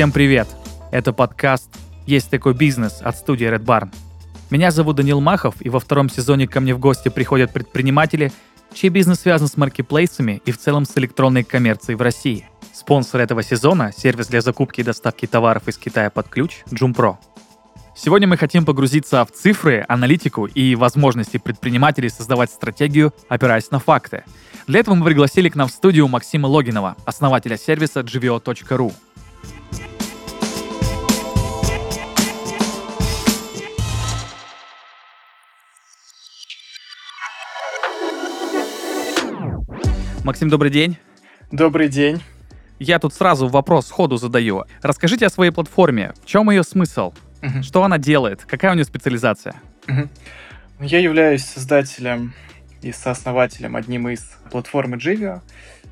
Всем привет! Это подкаст «Есть такой бизнес» от студии Red Barn. Меня зовут Данил Махов, и во втором сезоне ко мне в гости приходят предприниматели, чей бизнес связан с маркетплейсами и в целом с электронной коммерцией в России. Спонсор этого сезона – сервис для закупки и доставки товаров из Китая под ключ Jumpro. Сегодня мы хотим погрузиться в цифры, аналитику и возможности предпринимателей создавать стратегию, опираясь на факты. Для этого мы пригласили к нам в студию Максима Логинова, основателя сервиса gvo.ru. Максим, добрый день. Добрый день. Я тут сразу вопрос сходу задаю. Расскажите о своей платформе. В чем ее смысл? Угу. Что она делает? Какая у нее специализация? Угу. Я являюсь создателем и сооснователем одним из платформы Jivio.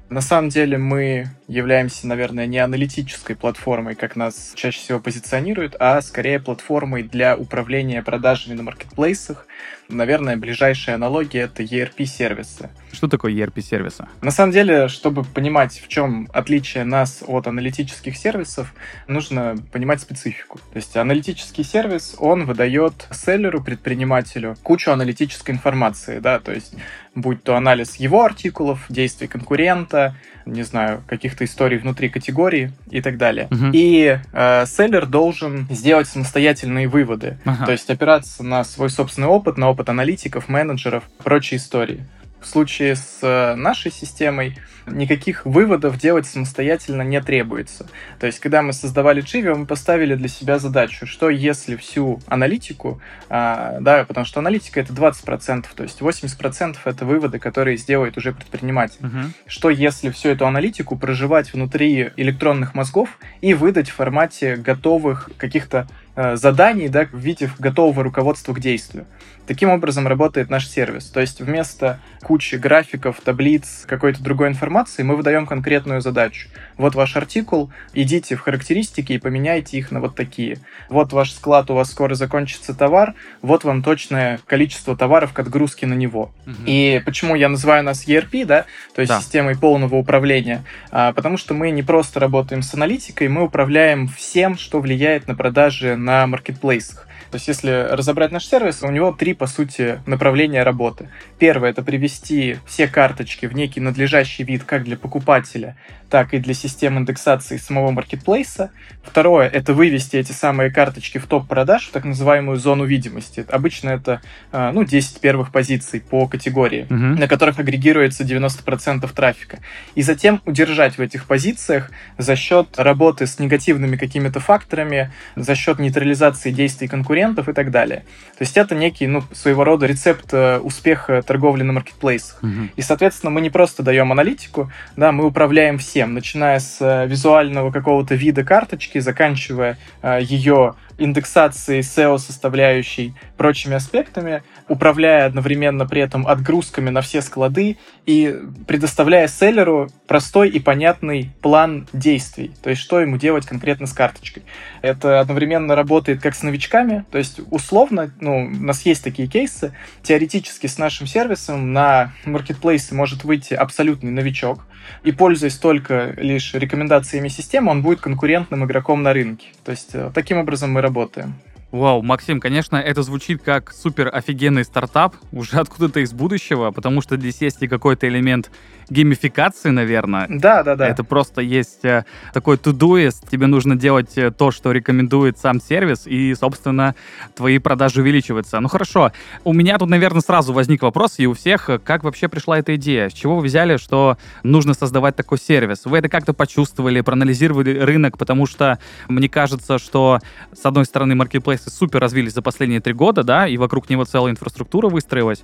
На самом деле мы являемся, наверное, не аналитической платформой, как нас чаще всего позиционируют, а скорее платформой для управления продажами на маркетплейсах. Наверное, ближайшая аналогия — это ERP-сервисы. Что такое ERP-сервисы? На самом деле, чтобы понимать, в чем отличие нас от аналитических сервисов, нужно понимать специфику. То есть аналитический сервис, он выдает селлеру, предпринимателю кучу аналитической информации, да, то есть будь то анализ его артикулов, действий конкурента, не знаю, каких-то историй внутри категории и так далее. Угу. И э, селлер должен сделать самостоятельные выводы, ага. то есть опираться на свой собственный опыт, на опыт аналитиков, менеджеров, прочие истории. В случае с э, нашей системой никаких выводов делать самостоятельно не требуется. То есть, когда мы создавали Chivio, мы поставили для себя задачу, что если всю аналитику, а, да, потому что аналитика это 20%, то есть 80% это выводы, которые сделает уже предприниматель. Uh-huh. Что если всю эту аналитику проживать внутри электронных мозгов и выдать в формате готовых каких-то э, заданий, да, в виде готового руководства к действию. Таким образом работает наш сервис. То есть вместо кучи графиков, таблиц, какой-то другой информации мы выдаем конкретную задачу. Вот ваш артикул, идите в характеристики и поменяйте их на вот такие. Вот ваш склад, у вас скоро закончится товар, вот вам точное количество товаров к отгрузке на него. Угу. И почему я называю нас ERP, да, то есть да. системой полного управления? А, потому что мы не просто работаем с аналитикой, мы управляем всем, что влияет на продажи на маркетплейсах. То есть, если разобрать наш сервис, у него три, по сути, направления работы. Первое — это привести все карточки в некий надлежащий вид как для покупателя, так и для систем индексации самого маркетплейса. Второе — это вывести эти самые карточки в топ-продаж, в так называемую зону видимости. Обычно это а, ну, 10 первых позиций по категории, угу. на которых агрегируется 90% трафика. И затем удержать в этих позициях за счет работы с негативными какими-то факторами, за счет нейтрализации действий конкурентов и так далее. То есть это некий, ну, своего рода рецепт э, успеха торговли на маркетплейсах. Угу. И, соответственно, мы не просто даем аналитику, да, мы управляем всем всем, начиная с э, визуального какого-то вида карточки, заканчивая э, ее индексацией, SEO-составляющей, прочими аспектами, управляя одновременно при этом отгрузками на все склады и предоставляя селлеру простой и понятный план действий, то есть что ему делать конкретно с карточкой. Это одновременно работает как с новичками, то есть условно, ну, у нас есть такие кейсы, теоретически с нашим сервисом на маркетплейсе может выйти абсолютный новичок, и пользуясь только лишь рекомендациями системы, он будет конкурентным игроком на рынке. То есть э, таким образом мы работаем. Вау, Максим, конечно, это звучит как супер офигенный стартап, уже откуда-то из будущего, потому что здесь есть и какой-то элемент геймификации, наверное. Да, да, да. Это просто есть э, такой to-doist, тебе нужно делать э, то, что рекомендует сам сервис, и, собственно, твои продажи увеличиваются. Ну хорошо, у меня тут, наверное, сразу возник вопрос, и у всех, э, как вообще пришла эта идея? С чего вы взяли, что нужно создавать такой сервис? Вы это как-то почувствовали, проанализировали рынок, потому что мне кажется, что, с одной стороны, маркетплейс девайсы супер развились за последние три года, да, и вокруг него целая инфраструктура выстроилась.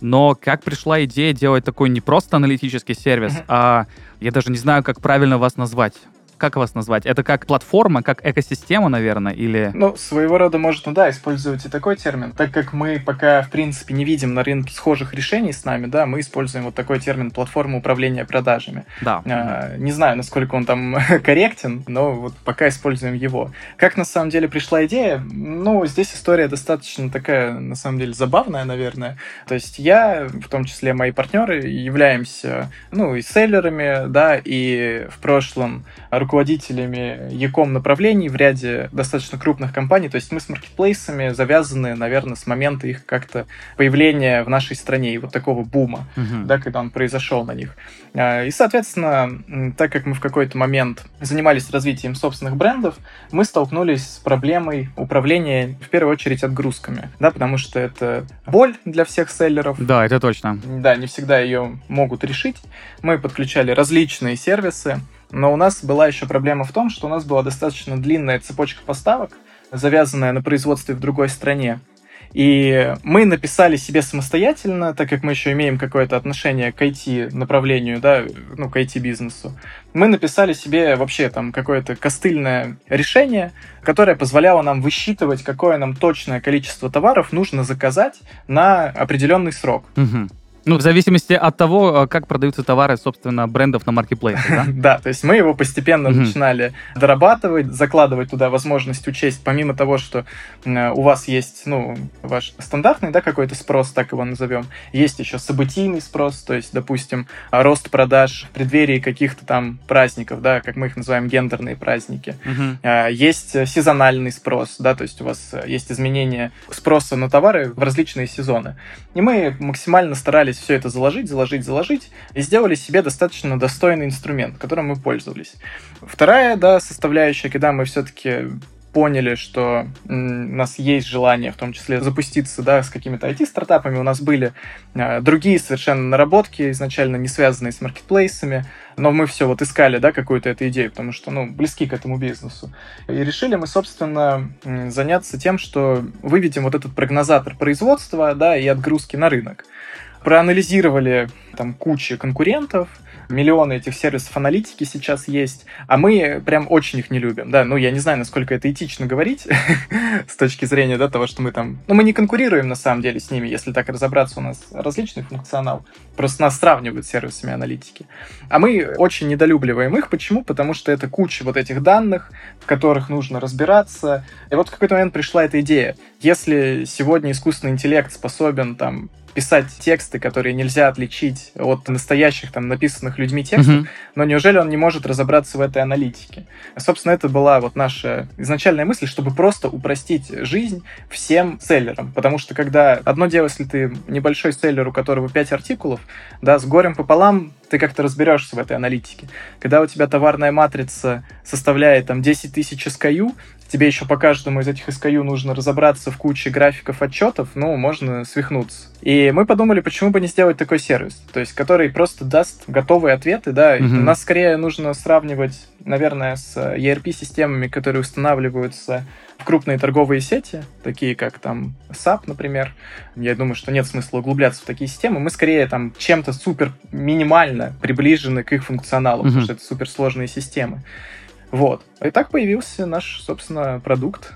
Но как пришла идея делать такой не просто аналитический сервис, а я даже не знаю, как правильно вас назвать как вас назвать? Это как платформа, как экосистема, наверное, или... Ну, своего рода можно, да, использовать и такой термин. Так как мы пока, в принципе, не видим на рынке схожих решений с нами, да, мы используем вот такой термин платформа управления продажами. Да. А, не знаю, насколько он там корректен, но вот пока используем его. Как на самом деле пришла идея? Ну, здесь история достаточно такая, на самом деле, забавная, наверное. То есть я, в том числе мои партнеры, являемся, ну, и селлерами, да, и в прошлом руководителями Яком направлений в ряде достаточно крупных компаний. То есть мы с маркетплейсами завязаны, наверное, с момента их как-то появления в нашей стране и вот такого бума, uh-huh. да, когда он произошел на них. А, и, соответственно, так как мы в какой-то момент занимались развитием собственных брендов, мы столкнулись с проблемой управления, в первую очередь, отгрузками, да, потому что это боль для всех селлеров. Да, это точно. Да, не всегда ее могут решить. Мы подключали различные сервисы, но у нас была еще проблема в том, что у нас была достаточно длинная цепочка поставок, завязанная на производстве в другой стране. И мы написали себе самостоятельно, так как мы еще имеем какое-то отношение к IT-направлению, да, ну, к IT-бизнесу, мы написали себе вообще там какое-то костыльное решение, которое позволяло нам высчитывать, какое нам точное количество товаров нужно заказать на определенный срок. Угу. Ну, в зависимости от того, э, как продаются товары, собственно, брендов на маркетплейсе, да? Да, то есть мы его постепенно начинали дорабатывать, закладывать туда возможность учесть, помимо того, что у вас есть, ну, ваш стандартный, да, какой-то спрос, так его назовем, есть еще событийный спрос, то есть, допустим, рост продаж в преддверии каких-то там праздников, да, как мы их называем, гендерные праздники. А, есть сезональный спрос, да, то есть у вас есть изменение спроса на товары в различные сезоны. И мы максимально старались пытались все это заложить, заложить, заложить, и сделали себе достаточно достойный инструмент, которым мы пользовались. Вторая, да, составляющая, когда мы все-таки поняли, что у нас есть желание, в том числе, запуститься да, с какими-то IT-стартапами. У нас были э, другие совершенно наработки, изначально не связанные с маркетплейсами, но мы все вот искали да, какую-то эту идею, потому что ну, близки к этому бизнесу. И решили мы, собственно, заняться тем, что выведем вот этот прогнозатор производства да, и отгрузки на рынок проанализировали там кучу конкурентов, миллионы этих сервисов аналитики сейчас есть, а мы прям очень их не любим, да, ну, я не знаю, насколько это этично говорить с точки зрения, да, того, что мы там, ну, мы не конкурируем, на самом деле, с ними, если так разобраться, у нас различный функционал, просто нас сравнивают с сервисами аналитики, а мы очень недолюбливаем их, почему? Потому что это куча вот этих данных, в которых нужно разбираться, и вот в какой-то момент пришла эта идея, если сегодня искусственный интеллект способен там писать тексты, которые нельзя отличить от настоящих там написанных людьми текстов, mm-hmm. но неужели он не может разобраться в этой аналитике? Собственно, это была вот наша изначальная мысль, чтобы просто упростить жизнь всем селлерам, потому что когда одно дело, если ты небольшой селлер, у которого 5 артикулов, да, с горем пополам ты как-то разберешься в этой аналитике. Когда у тебя товарная матрица составляет там 10 тысяч SKU, тебе еще по каждому из этих SKU нужно разобраться в куче графиков отчетов, ну, можно свихнуться. И мы подумали, почему бы не сделать такой сервис, то есть, который просто даст готовые ответы, да, mm-hmm. нас скорее нужно сравнивать, наверное, с ERP-системами, которые устанавливаются в крупные торговые сети, такие как там SAP, например. Я думаю, что нет смысла углубляться в такие системы. Мы скорее там чем-то супер минимально приближены к их функционалу, mm-hmm. потому что это суперсложные системы. Вот. И так появился наш, собственно, продукт.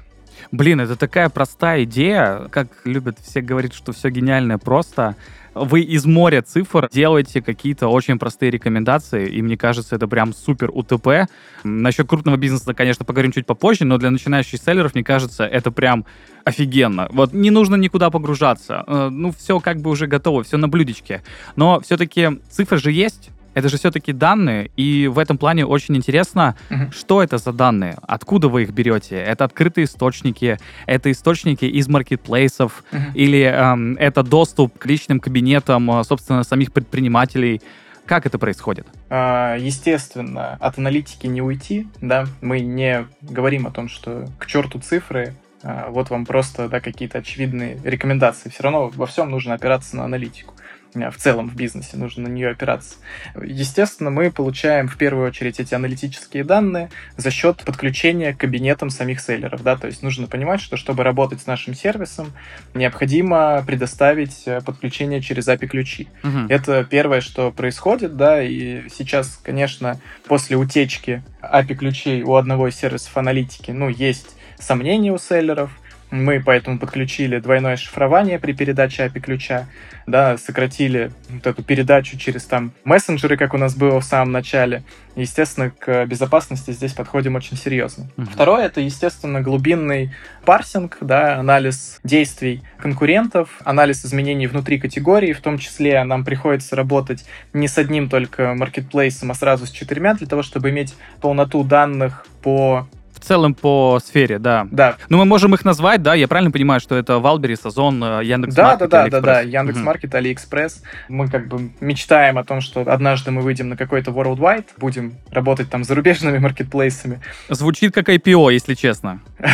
Блин, это такая простая идея, как любят все говорить, что все гениальное просто. Вы из моря цифр делаете какие-то очень простые рекомендации, и мне кажется, это прям супер УТП. Насчет крупного бизнеса, конечно, поговорим чуть попозже, но для начинающих селлеров, мне кажется, это прям офигенно. Вот не нужно никуда погружаться. Э, ну, все как бы уже готово, все на блюдечке. Но все-таки цифры же есть, это же все-таки данные, и в этом плане очень интересно, угу. что это за данные, откуда вы их берете. Это открытые источники, это источники из маркетплейсов, угу. или эм, это доступ к личным кабинетам, э, собственно, самих предпринимателей. Как это происходит? А, естественно, от аналитики не уйти, да, мы не говорим о том, что к черту цифры, а, вот вам просто да, какие-то очевидные рекомендации. Все равно во всем нужно опираться на аналитику. Э, в целом в бизнесе, нужно на нее опираться. Естественно, мы получаем в первую очередь эти аналитические данные за счет подключения к кабинетам самих селлеров. Да? То есть нужно понимать, что чтобы работать с нашим сервисом, необходимо предоставить э, подключение через API-ключи. Угу. Это первое, что происходит, да, и сейчас, конечно, после утечки API-ключей у одного из сервисов аналитики, ну, есть сомнения у селлеров, Мы поэтому подключили двойное шифрование при передаче API ключа, да, сократили вот эту передачу через там мессенджеры, как у нас было в самом начале. Естественно, к безопасности здесь подходим очень серьезно. Uh-huh. Второе это, естественно, глубинный парсинг, да, анализ действий конкурентов, анализ изменений внутри категории, в том числе нам приходится работать не с одним только маркетплейсом, а сразу с четырьмя для того, чтобы иметь полноту данных по в целом по сфере, да. Да. Ну, мы можем их назвать, да, я правильно понимаю, что это Валбери, Сазон, э, Яндекс да, да, да, да, да, Яндекс Маркет, Алиэкспресс. Мы как бы мечтаем о том, что однажды мы выйдем на какой-то Worldwide, будем работать там с зарубежными маркетплейсами. Звучит как IPO, если честно.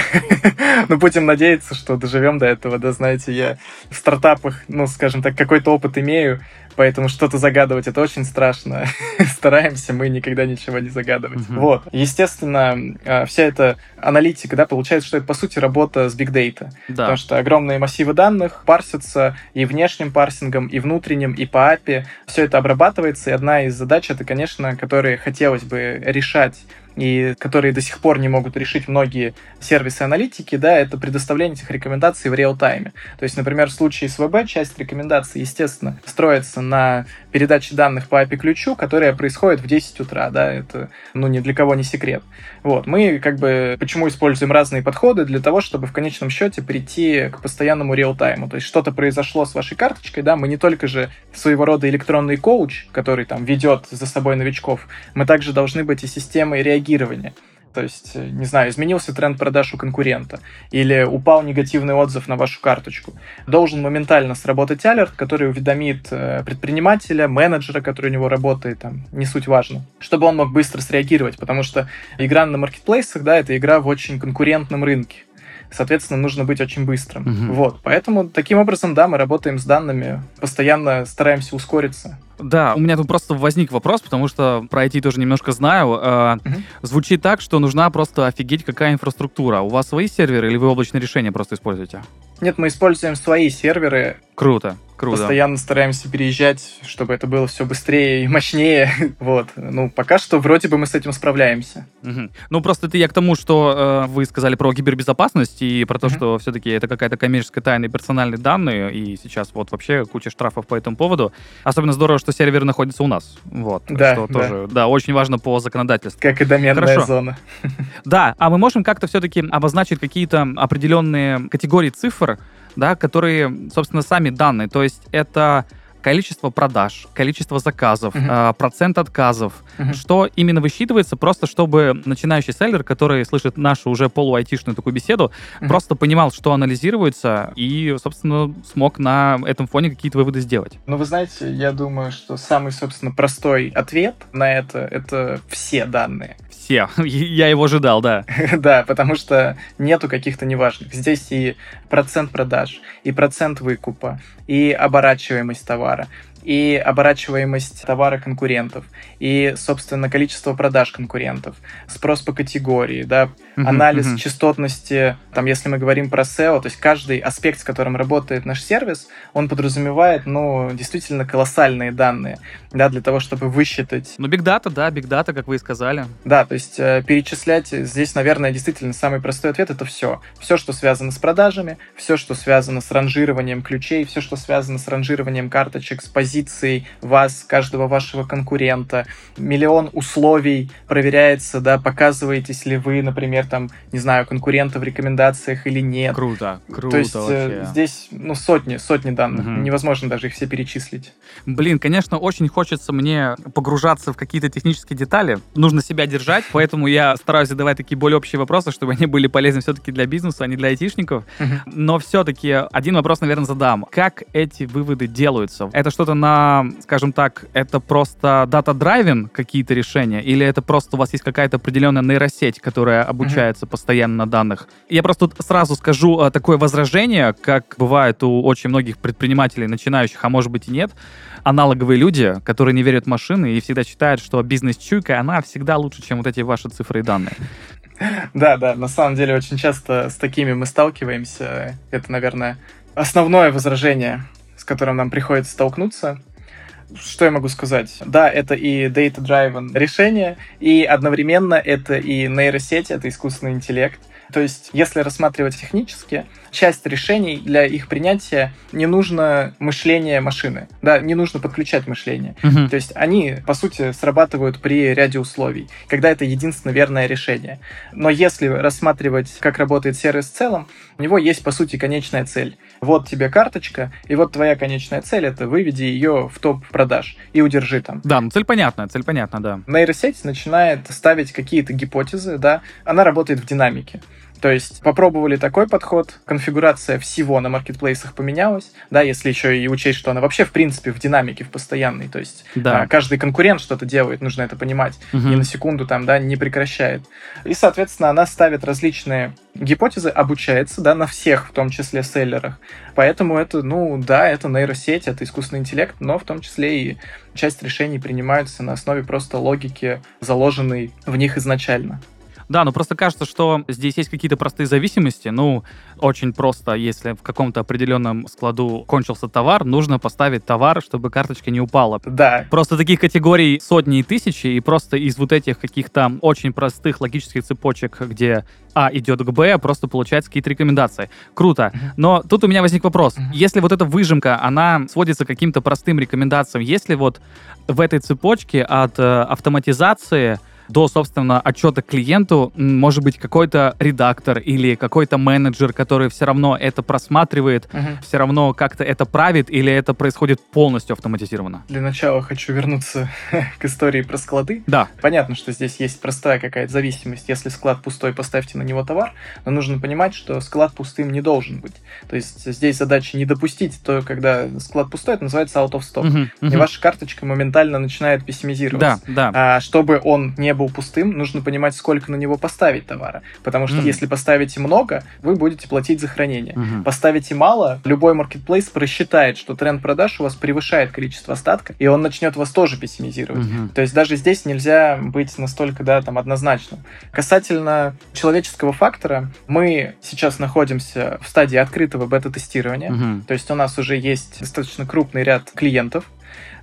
Ну, будем надеяться, что доживем до этого, да, знаете, я в стартапах, ну, скажем так, какой-то опыт имею, поэтому что-то загадывать это очень страшно. Стараемся мы никогда ничего не загадывать. Uh-huh. Вот. Естественно, а, вся эта аналитика, да, получается, что это по сути работа с big data. Да. Потому что огромные массивы данных парсятся и внешним парсингом, и внутренним, и по API. Все это обрабатывается, и одна из задач это, конечно, которые хотелось бы решать и которые до сих пор не могут решить многие сервисы аналитики, да, это предоставление этих рекомендаций в реал-тайме. То есть, например, в случае с ВБ часть рекомендаций, естественно, строится на передаче данных по API-ключу, которая происходит в 10 утра, да, это, ну, ни для кого не секрет. Вот, мы как бы почему используем разные подходы? Для того, чтобы в конечном счете прийти к постоянному реал-тайму. То есть что-то произошло с вашей карточкой, да, мы не только же своего рода электронный коуч, который там ведет за собой новичков, мы также должны быть и системой реагирования. То есть, э, не знаю, изменился тренд продаж у конкурента или упал негативный отзыв на вашу карточку. Должен моментально сработать алерт, который уведомит э, предпринимателя, менеджера, который у него работает, там, не суть важно, чтобы он мог быстро среагировать, потому что игра на маркетплейсах, да, это игра в очень конкурентном рынке соответственно, нужно быть очень быстрым. Угу. Вот, поэтому таким образом, да, мы работаем с данными, постоянно стараемся ускориться. Да, у меня тут просто возник вопрос, потому что про IT тоже немножко знаю. Э, угу. Звучит так, что нужна просто офигеть какая инфраструктура. У вас свои серверы или вы облачные решения просто используете? Нет, мы используем свои серверы. Круто. Круто. Постоянно стараемся переезжать, чтобы это было все быстрее и мощнее. вот. Ну, пока что вроде бы мы с этим справляемся. Угу. Ну, просто это я к тому, что э, вы сказали про кибербезопасность и про то, угу. что все-таки это какая-то коммерческая тайна и персональные данные, и сейчас вот вообще куча штрафов по этому поводу. Особенно здорово, что сервер находится у нас. Вот. Да, что да. тоже, да, очень важно по законодательству. Как и доменная Хорошо. зона. да, а мы можем как-то все-таки обозначить какие-то определенные категории цифр, да, которые, собственно, сами данные. То есть это количество продаж, количество заказов, uh-huh. э, процент отказов, uh-huh. что именно высчитывается, просто чтобы начинающий селлер, который слышит нашу уже полуайтишную такую беседу, uh-huh. просто понимал, что анализируется, и, собственно, смог на этом фоне какие-то выводы сделать. Ну, вы знаете, я думаю, что самый, собственно, простой ответ на это — это все данные все. Я его ожидал, да. да, потому что нету каких-то неважных. Здесь и процент продаж, и процент выкупа, и оборачиваемость товара, cara. И оборачиваемость товара конкурентов, и, собственно, количество продаж конкурентов, спрос по категории, да, uh-huh, анализ uh-huh. частотности, там, если мы говорим про SEO, то есть каждый аспект, с которым работает наш сервис, он подразумевает, ну, действительно колоссальные данные, да, для того, чтобы высчитать. Ну, big data, да, big data, как вы и сказали. Да, то есть э, перечислять здесь, наверное, действительно самый простой ответ это все. Все, что связано с продажами, все, что связано с ранжированием ключей, все, что связано с ранжированием карточек, с позицией позиций вас, каждого вашего конкурента, миллион условий проверяется, да, показываетесь ли вы, например, там, не знаю, конкурента в рекомендациях или нет. Круто, круто То есть э, вообще. здесь, ну, сотни, сотни данных, угу. невозможно даже их все перечислить. Блин, конечно, очень хочется мне погружаться в какие-то технические детали, нужно себя держать, поэтому я стараюсь задавать такие более общие вопросы, чтобы они были полезны все-таки для бизнеса, а не для айтишников. Угу. Но все-таки один вопрос, наверное, задам. Как эти выводы делаются? Это что-то на на, скажем так, это просто дата-драйвен какие-то решения, или это просто у вас есть какая-то определенная нейросеть, которая обучается mm-hmm. постоянно на данных? Я просто сразу скажу э, такое возражение, как бывает у очень многих предпринимателей, начинающих, а может быть и нет, аналоговые люди, которые не верят в машины и всегда считают, что бизнес-чуйка, она всегда лучше, чем вот эти ваши цифры и данные. Да, да, на самом деле очень часто с такими мы сталкиваемся. Это, наверное, основное возражение которым нам приходится столкнуться. Что я могу сказать? Да, это и data-driven решение, и одновременно это и нейросеть, это искусственный интеллект, То есть, если рассматривать технически, часть решений для их принятия не нужно мышление машины, да, не нужно подключать мышление. Мгм. То есть они, по сути, срабатывают при ряде условий, когда это единственно верное решение. Но если рассматривать, как работает сервис в целом, у него есть, по сути, конечная цель. Вот тебе карточка, и вот твоя конечная цель — это выведи ее в топ продаж и удержи там. Да, ну цель понятна, цель понятна, да. Нейросеть начинает ставить какие-то гипотезы, да, она работает в динамике. То есть попробовали такой подход, конфигурация всего на маркетплейсах поменялась, да, если еще и учесть, что она вообще в принципе в динамике, в постоянной, то есть Да. а, каждый конкурент что-то делает, нужно это понимать, Мгм. ни на секунду там, да, не прекращает. И, соответственно, она ставит различные гипотезы, обучается, да, на всех, в том числе селлерах. Поэтому это, ну, да, это нейросеть, это искусственный интеллект, но в том числе и часть решений принимаются на основе просто логики, заложенной в них изначально. Да, ну просто кажется, что здесь есть какие-то простые зависимости. Ну, очень просто, если в каком-то определенном складу кончился товар, нужно поставить товар, чтобы карточка не упала. Да, Просто таких категорий сотни и тысячи, и просто из вот этих каких-то очень простых логических цепочек, где А идет к Б, просто получаются какие-то рекомендации. Круто. Но тут у меня возник вопрос. Если вот эта выжимка, она сводится к каким-то простым рекомендациям, если вот в этой цепочке от э, автоматизации до, собственно, отчета клиенту, может быть, какой-то редактор или какой-то менеджер, который все равно это просматривает, Мгм. все равно как-то это правит, или это происходит полностью автоматизированно? Для начала хочу вернуться к истории про склады. Да. Понятно, что здесь есть простая какая-то зависимость. Если склад пустой, поставьте на него товар, но нужно понимать, что склад пустым не должен быть. То есть здесь задача не допустить то, когда склад пустой, это называется out of stock. Мгм, И мгм. ваша карточка моментально начинает пессимизироваться. Да, да. А чтобы он не был пустым, нужно понимать, сколько на него поставить товара. Потому что Мгм. если поставите много, вы будете платить за хранение. Мгм. Поставите мало, любой маркетплейс просчитает, что тренд продаж у вас превышает количество остатка, и он начнет вас тоже пессимизировать. Мгм. То есть даже здесь нельзя быть настолько, да, там, однозначным. Касательно человеческого фактора, мы сейчас находимся в стадии открытого бета-тестирования. Мгм. То есть у нас уже есть достаточно крупный ряд клиентов.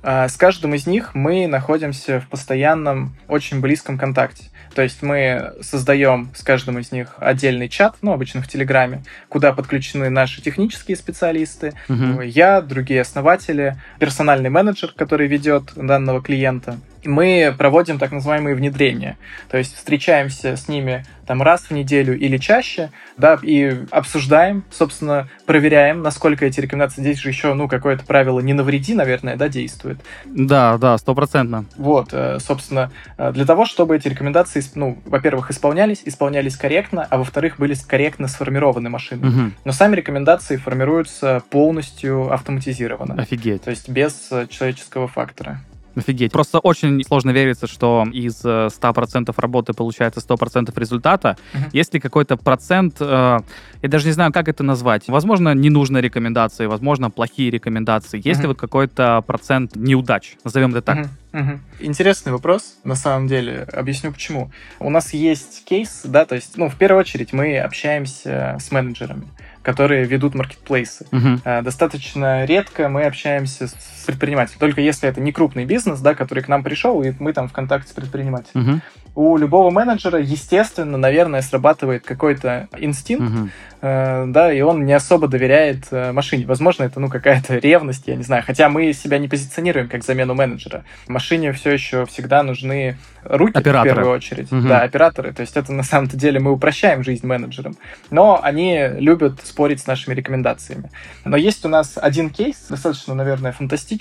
А С каждым из них мы находимся в постоянном, очень близком контакте. То есть мы создаем с каждым из них отдельный чат, ну, обычно в Телеграме, куда подключены наши технические специалисты, Мгм. я, другие основатели, персональный менеджер, который ведет данного клиента. Мы проводим так называемые внедрения. То есть встречаемся с ними там раз в неделю или чаще, да, и обсуждаем, собственно, проверяем, насколько эти рекомендации. Здесь же еще, ну, какое-то правило не навреди, наверное, да, действует. Да, да, стопроцентно. Вот, э, собственно, э, для того, чтобы эти рекомендации, ну, во-первых, исполнялись, исполнялись корректно, а во-вторых, были корректно сформированы машиной. Мгм. Но сами рекомендации формируются полностью автоматизированно. Офигеть. То есть без э, человеческого фактора. Офигеть. Просто очень сложно вериться, что из э, 100% работы получается 100% результата. Мгм. Есть ли какой-то процент, э, я даже не знаю, как это назвать. Возможно, ненужные рекомендации, возможно, плохие рекомендации. Есть ли Мгм. вот какой-то процент неудач? Назовем это так. Мгм, мгм. Интересный вопрос, на самом деле. Объясню почему. У нас есть кейс, да, то есть, ну, в первую очередь мы общаемся с менеджерами, которые ведут маркетплейсы. А, Достаточно редко мы общаемся с предпринимателем. Только если это не крупный бизнес, да, который к нам пришел, и мы там в контакте с предпринимателем. Мгм. У любого менеджера, естественно, наверное, срабатывает какой-то инстинкт, Мгм. э, да, и он не особо доверяет э, машине. Возможно, это, ну, какая-то ревность, я не знаю. Хотя мы себя не позиционируем как замену менеджера. Машине все еще всегда нужны руки, Операторы. в первую очередь. Мгм. Да, операторы. То есть это, на самом-то деле, мы упрощаем жизнь менеджерам. Но они любят спорить с нашими рекомендациями. Но есть у нас один кейс, достаточно, наверное, фантастический.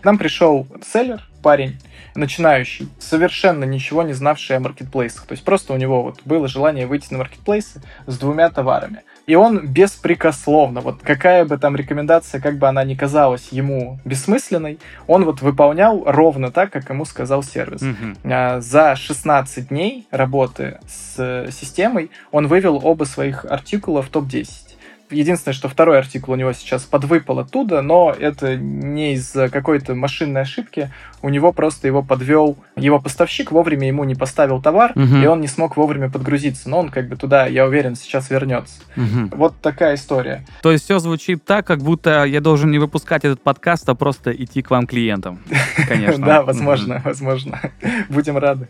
К нам пришел селлер, парень, начинающий, совершенно ничего не знавший о маркетплейсах. То есть просто у него вот было желание выйти на маркетплейсы с двумя товарами. И он беспрекословно, вот какая бы там рекомендация, как бы она ни казалась ему бессмысленной, он вот выполнял ровно так, как ему сказал сервис. А, За 16 дней работы с системой он вывел оба своих артикула в топ-10. Единственное, что второй артикул у него сейчас подвыпал оттуда, но это не из-за какой-то машинной ошибки. У него просто его подвел его поставщик, вовремя ему не поставил товар, Мгм. и он не смог вовремя подгрузиться. Но он как бы туда, я уверен, сейчас вернется. Мгм. Вот такая история. То есть все звучит так, как будто я должен не выпускать этот подкаст, а просто идти к вам клиентам. Конечно. Да, возможно, возможно. Будем рады.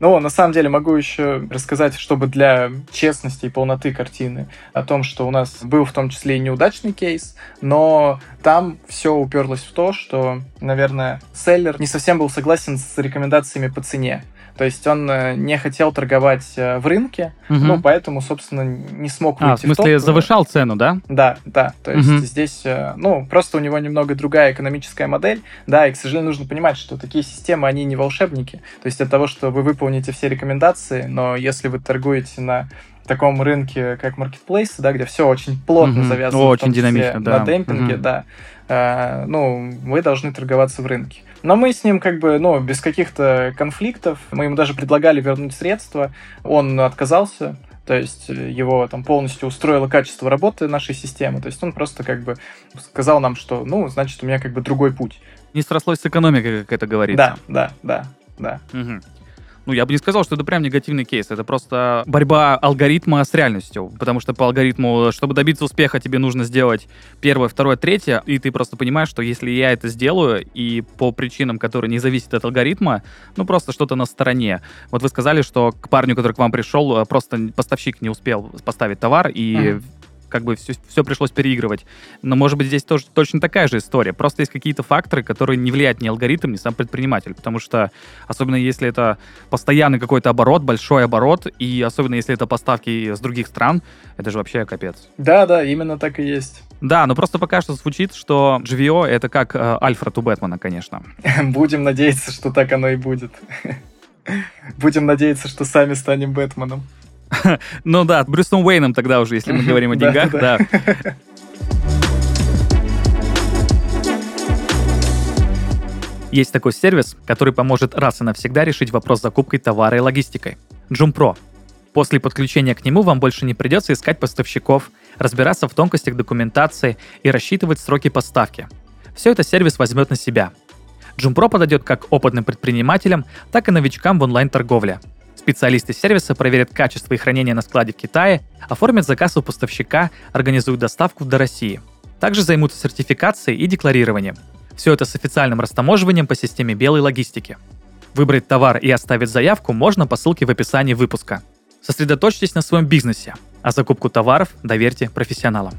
Ну, на самом деле могу еще рассказать, чтобы для честности и полноты картины, о том, что у нас был в том числе и неудачный кейс, но там все уперлось в то, что, наверное, селлер не совсем был согласен с рекомендациями по цене. То есть он э, не хотел торговать э, в рынке, угу. ну, поэтому, собственно, не смог выйти а, в смысле, в топ. завышал цену, да? Да, да. То есть угу. здесь, э, ну, просто у него немного другая экономическая модель, да, и, к сожалению, нужно понимать, что такие системы, они не волшебники. То есть от того, что вы выполните все рекомендации, но если вы торгуете на таком рынке, как marketplace, да, где все очень плотно mm-hmm. завязано, очень динамично, да. на демпинге, mm-hmm. да, э, ну, вы должны торговаться в рынке. Но мы с ним как бы, ну, без каких-то конфликтов, мы ему даже предлагали вернуть средства, он отказался, то есть его там полностью устроило качество работы нашей системы, то есть он просто как бы сказал нам, что, ну, значит, у меня как бы другой путь. Не срослось с экономикой, как это говорится. Да, да, да, да. Угу. Ну, я бы не сказал, что это прям негативный кейс. Это просто борьба алгоритма с реальностью. Потому что по алгоритму, чтобы добиться успеха, тебе нужно сделать первое, второе, третье. И ты просто понимаешь, что если я это сделаю, и по причинам, которые не зависят от алгоритма, ну, просто что-то на стороне. Вот вы сказали, что к парню, который к вам пришел, просто поставщик не успел поставить товар, и mm-hmm как бы все, все пришлось переигрывать. Но, может быть, здесь тоже точно такая же история. Просто есть какие-то факторы, которые не влияют ни алгоритм, ни сам предприниматель. Потому что, особенно если это постоянный какой-то оборот, большой оборот, и особенно если это поставки с других стран, это же вообще капец. Да, да, именно так и есть. Да, но просто пока что звучит, что GVO — это как э, Альфред у Бэтмена, конечно. Будем надеяться, что так оно и будет. Будем надеяться, что сами станем Бэтменом. Ну да, Брюсом Уэйном тогда уже, если мы говорим о деньгах, да. Есть такой сервис, который поможет раз и навсегда решить вопрос с закупкой товара и логистикой. Джумпро. После подключения к нему вам больше не придется искать поставщиков, разбираться в тонкостях документации и рассчитывать сроки поставки. Все это сервис возьмет на себя. Джумпро подойдет как опытным предпринимателям, так и новичкам в онлайн-торговле – Специалисты сервиса проверят качество и хранение на складе в Китае, оформят заказ у поставщика, организуют доставку до России. Также займутся сертификацией и декларированием. Все это с официальным растаможиванием по системе белой логистики. Выбрать товар и оставить заявку можно по ссылке в описании выпуска. Сосредоточьтесь на своем бизнесе, а закупку товаров доверьте профессионалам.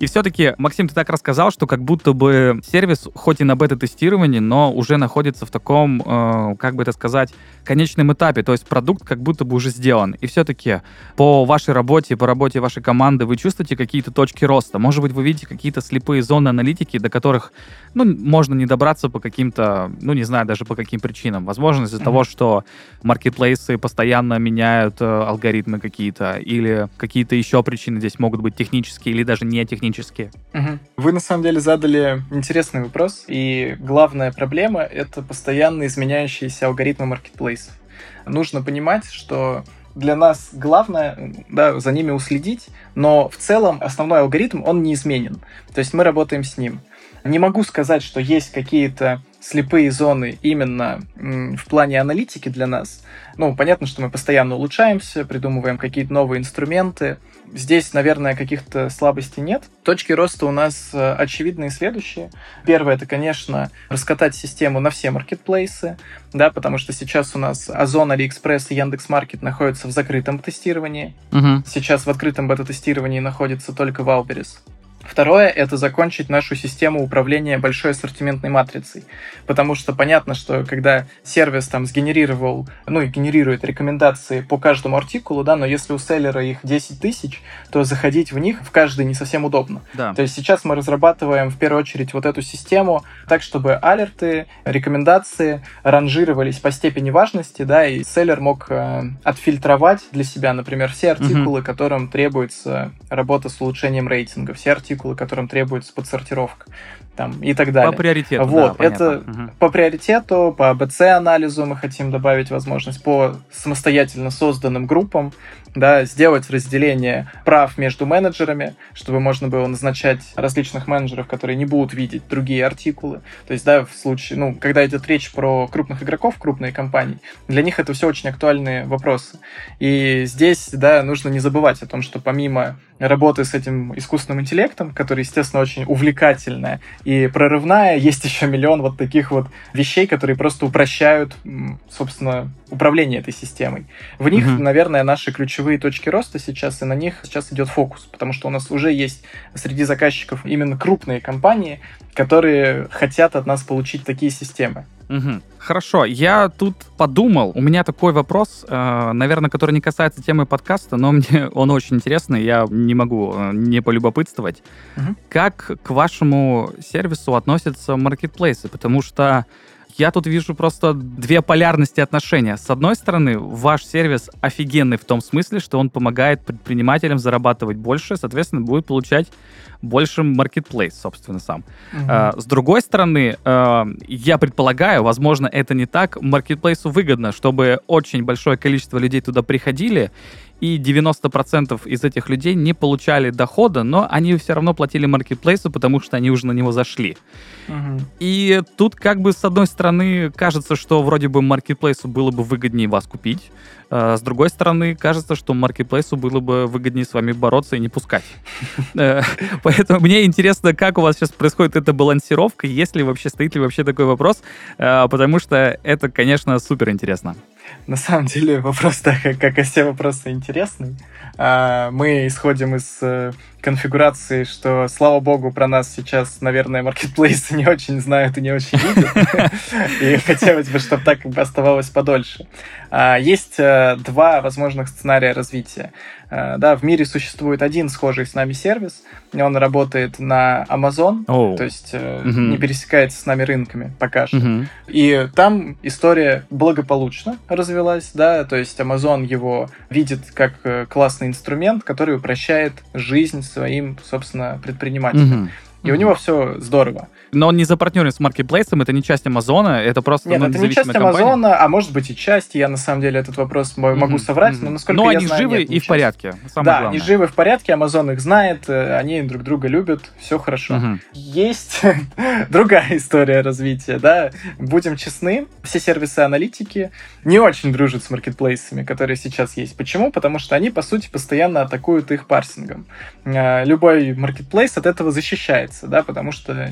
И все-таки, Максим, ты так рассказал, что как будто бы сервис, хоть и на бета-тестировании, но уже находится в таком, э, как бы это сказать, конечном этапе. То есть продукт как будто бы уже сделан. И все-таки по вашей работе, по работе вашей команды вы чувствуете какие-то точки роста? Может быть, вы видите какие-то слепые зоны аналитики, до которых ну, можно не добраться по каким-то, ну, не знаю даже по каким причинам. Возможно, из-за mm-hmm. того, что маркетплейсы постоянно меняют э, алгоритмы какие-то, или какие-то еще причины здесь могут быть технические или даже не технические. Mm-hmm. Вы на самом деле задали интересный вопрос, и главная проблема — это постоянно изменяющиеся алгоритмы маркетплейсов. Нужно понимать, что для нас главное да, за ними уследить, но в целом основной алгоритм, он неизменен. То есть мы работаем с ним. Не могу сказать, что есть какие-то слепые зоны именно в плане аналитики для нас. Ну, понятно, что мы постоянно улучшаемся, придумываем какие-то новые инструменты. Здесь, наверное, каких-то слабостей нет. Точки роста у нас э, очевидные следующие. Первое, это, конечно, раскатать систему на все маркетплейсы, да, потому что сейчас у нас Озон, Алиэкспресс и Яндекс.Маркет находятся в закрытом тестировании. Угу. Сейчас в открытом бета-тестировании находится только Wildberries. Второе – это закончить нашу систему управления большой ассортиментной матрицей. Потому что понятно, что когда сервис там сгенерировал, ну и генерирует рекомендации по каждому артикулу, да, но если у селлера их 10 тысяч, то заходить в них в каждый не совсем удобно. Да. То есть сейчас мы разрабатываем в первую очередь вот эту систему так, чтобы алерты, рекомендации ранжировались по степени важности, да, и селлер мог э, отфильтровать для себя, например, все артикулы, угу. которым требуется работа с улучшением рейтинга, все артикулы артикулы, которым требуется подсортировка. там, и так далее. По приоритету, Вот, да, это понятно. По приоритету, по АБЦ-анализу мы хотим добавить возможность по самостоятельно созданным группам, да, сделать разделение прав между менеджерами, чтобы можно было назначать различных менеджеров, которые не будут видеть другие артикулы. То есть, да, в случае, ну, когда идет речь про крупных игроков, крупные компании, для них это все очень актуальные вопросы. И здесь, да, нужно не забывать о том, что помимо работы с этим искусственным интеллектом, который, естественно, очень увлекательная и прорывная, есть еще миллион вот таких вот вещей, которые просто упрощают, собственно, управление этой системой. В них, Мгм. наверное, наши ключевые точки роста сейчас, и на них сейчас идет фокус, потому что у нас уже есть среди заказчиков именно крупные компании, которые хотят от нас получить такие системы. Мгм. Хорошо, я тут подумал, у меня такой вопрос, э, наверное, который не касается темы подкаста, но мне он очень интересный, я не могу э, не полюбопытствовать. Мгм. Как к вашему сервису относятся маркетплейсы? Потому что я тут вижу просто две полярности отношения. С одной стороны, ваш сервис офигенный в том смысле, что он помогает предпринимателям зарабатывать больше, соответственно, будет получать больше маркетплейс, собственно, сам. А, С другой стороны, э, я предполагаю, возможно, это не так, маркетплейсу выгодно, чтобы очень большое количество людей туда приходили, и 90% из этих людей не получали дохода, но они все равно платили маркетплейсу, потому что они уже на него зашли. Мгм. И тут как бы с одной стороны кажется, что вроде бы маркетплейсу было бы выгоднее вас купить, с другой стороны кажется, что маркетплейсу было бы выгоднее с вами бороться и не пускать. Э, Поэтому мне интересно, как у вас сейчас происходит эта балансировка, есть ли вообще, стоит ли вообще такой вопрос, э, потому что это, конечно, супер интересно. На самом деле вопрос, да, как, и все вопросы, интересный. А, Мы исходим из э, конфигурации, что, слава богу, про нас сейчас, наверное, маркетплейсы не очень знают и не очень видят. И хотелось бы, чтобы так оставалось подольше. А, Есть э, два возможных сценария развития. Э, Да, в мире существует один схожий с нами сервис. и Он работает на Amazon, Оу. то есть Мгм. не пересекается с нами рынками пока что. Мгм. И там история благополучно развелась, да, то есть Amazon его видит как э, классный инструмент, который упрощает жизнь своим, собственно, предпринимателям. Мгм. И у него все здорово. Но он не запартнерен с маркетплейсом, это не часть Амазона, это просто Нет, ну, это не часть компания. Амазона, а может быть и часть. Я на самом деле этот вопрос мо- могу Мгм, соврать, мгм. но насколько Но я они знаю, живы нет, не и в порядке. Самое да, главное. они живы в порядке, Amazon их знает, э, они друг друга любят, все хорошо. Мгм. Есть другая история развития, да. Будем честны, все сервисы аналитики не очень дружат с маркетплейсами, которые сейчас есть. Почему? Потому что они, по сути, постоянно атакуют их парсингом. Э, Любой маркетплейс от этого защищается, да, потому что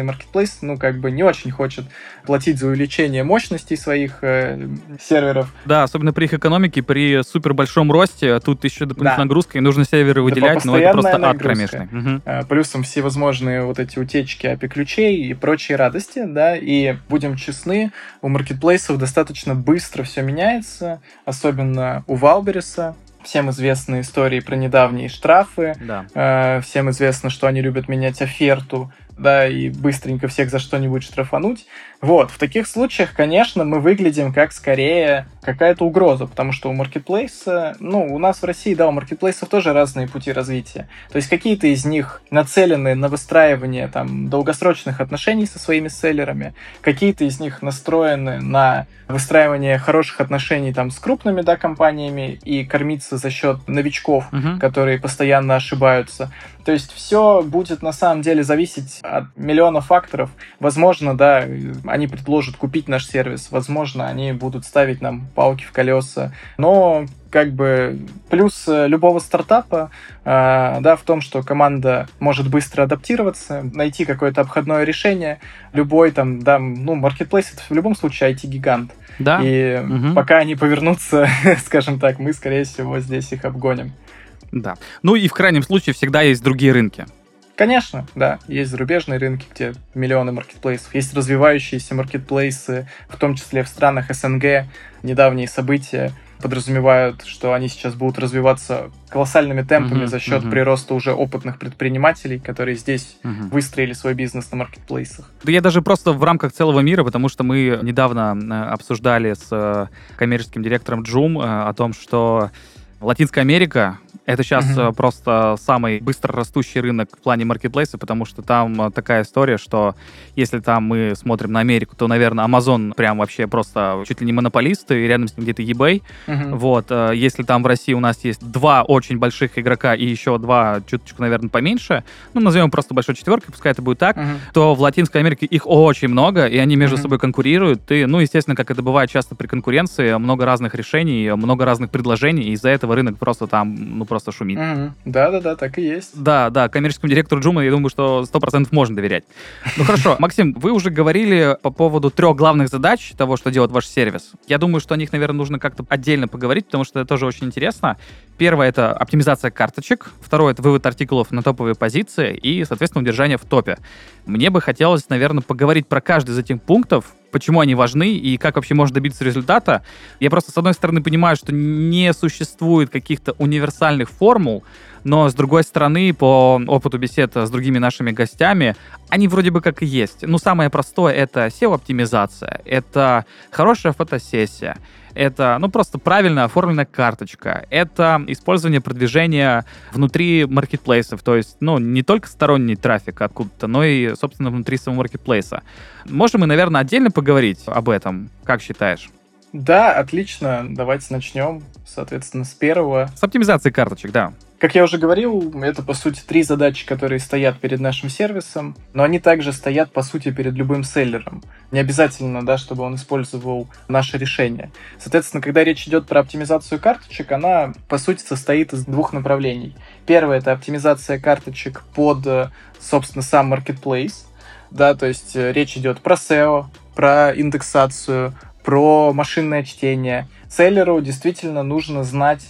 несчастный маркетплейс, ну, как бы не очень хочет платить за увеличение мощностей своих э, серверов, Да, особенно при их экономике, при супер большом росте, тут еще дополнительная Да. нагрузка, и нужно серверы выделять, но это просто ад нагрузка. кромешный. Мгм. Э, плюсом всевозможные вот эти утечки API ключей и прочие радости, да, и будем честны, у маркетплейсов достаточно быстро все меняется, особенно у Валбериса. Всем известны истории про недавние штрафы, Да. Э, всем известно, что они любят менять оферту, да, и быстренько всех за что-нибудь штрафануть. Вот, в таких случаях, конечно, мы выглядим как скорее какая-то угроза, потому что у маркетплейса, ну, у нас в России, да, у маркетплейсов тоже разные пути развития. То есть какие-то из них нацелены на выстраивание там долгосрочных отношений со своими селлерами, какие-то из них настроены на выстраивание хороших отношений там с крупными, да, компаниями и кормиться за счет новичков, Мгм. которые постоянно ошибаются. То есть все будет на самом деле зависеть от миллиона факторов. Возможно, да, они предложат купить наш сервис, возможно, они будут ставить нам палки в колеса, но как бы плюс э, любого стартапа, э, да, в том, что команда может быстро адаптироваться, найти какое-то обходное решение. Любой там, да, ну, маркетплейс это в любом случае IT-гигант. Да. И Мгм. пока они повернутся, скажем так, мы, скорее всего, здесь их обгоним. Да. Ну и в крайнем случае всегда есть другие рынки. Конечно, да, есть зарубежные рынки, где миллионы маркетплейсов, есть развивающиеся маркетплейсы, в том числе в странах СНГ. Недавние события подразумевают, что они сейчас будут развиваться колоссальными темпами Мгм, за счет мгм. прироста уже опытных предпринимателей, которые здесь Мгм. выстроили свой бизнес на маркетплейсах. Да я даже просто в рамках целого мира, потому что мы недавно э, обсуждали с э, коммерческим директором Joom э, о том, что Латинская Америка это сейчас угу. просто самый быстро растущий рынок в плане маркетплейса, потому что там э, такая история, что если там мы смотрим на Америку, то, наверное, Amazon прям вообще просто чуть ли не монополист, и рядом с ним где-то eBay. Угу. Вот. Э, если там в России у нас есть два очень больших игрока и еще два чуточку, наверное, поменьше, ну, назовем просто большой четверкой, пускай это будет так, угу. то в Латинской Америке их очень много, и они между угу. собой конкурируют. И, ну, естественно, как это бывает часто при конкуренции, много разных решений, много разных предложений, и из-за этого рынок просто там, ну, просто шумит. Да-да-да, так и есть. Да, да, коммерческому директору Джума, я думаю, что 100% можно доверять. Ну хорошо, Максим, вы уже говорили по поводу трех главных задач того, что делает ваш сервис. Я думаю, что о них, наверное, нужно как-то отдельно поговорить, потому что это тоже очень интересно. Первое — это оптимизация карточек. Второе — это вывод артикулов на топовые позиции и, соответственно, удержание в топе. Мне бы хотелось, наверное, поговорить про каждый из этих пунктов, почему они важны и как вообще можно добиться результата. Я просто, с одной стороны, понимаю, что не существует каких-то универсальных формул, но с другой стороны, по опыту бесед с другими нашими гостями, они вроде бы как и есть. Ну, самое простое — это SEO-оптимизация, это хорошая фотосессия, это, ну, просто правильно оформленная карточка, это использование продвижения внутри маркетплейсов, то есть, ну, не только сторонний трафик откуда-то, но и, собственно, внутри самого маркетплейса. Можем мы, наверное, отдельно поговорить об этом, как считаешь? Да, отлично. Давайте начнем, соответственно, с первого. С оптимизации карточек, да. Как я уже говорил, это, по сути, три задачи, которые стоят перед нашим сервисом, но они также стоят, по сути, перед любым селлером. Не обязательно, да, чтобы он использовал наше решение. Соответственно, когда речь идет про оптимизацию карточек, она, по сути, состоит из двух направлений. Первое — это оптимизация карточек под, собственно, сам marketplace, да, то есть э, речь идет про SEO, про индексацию, про машинное чтение. Селлеру действительно нужно знать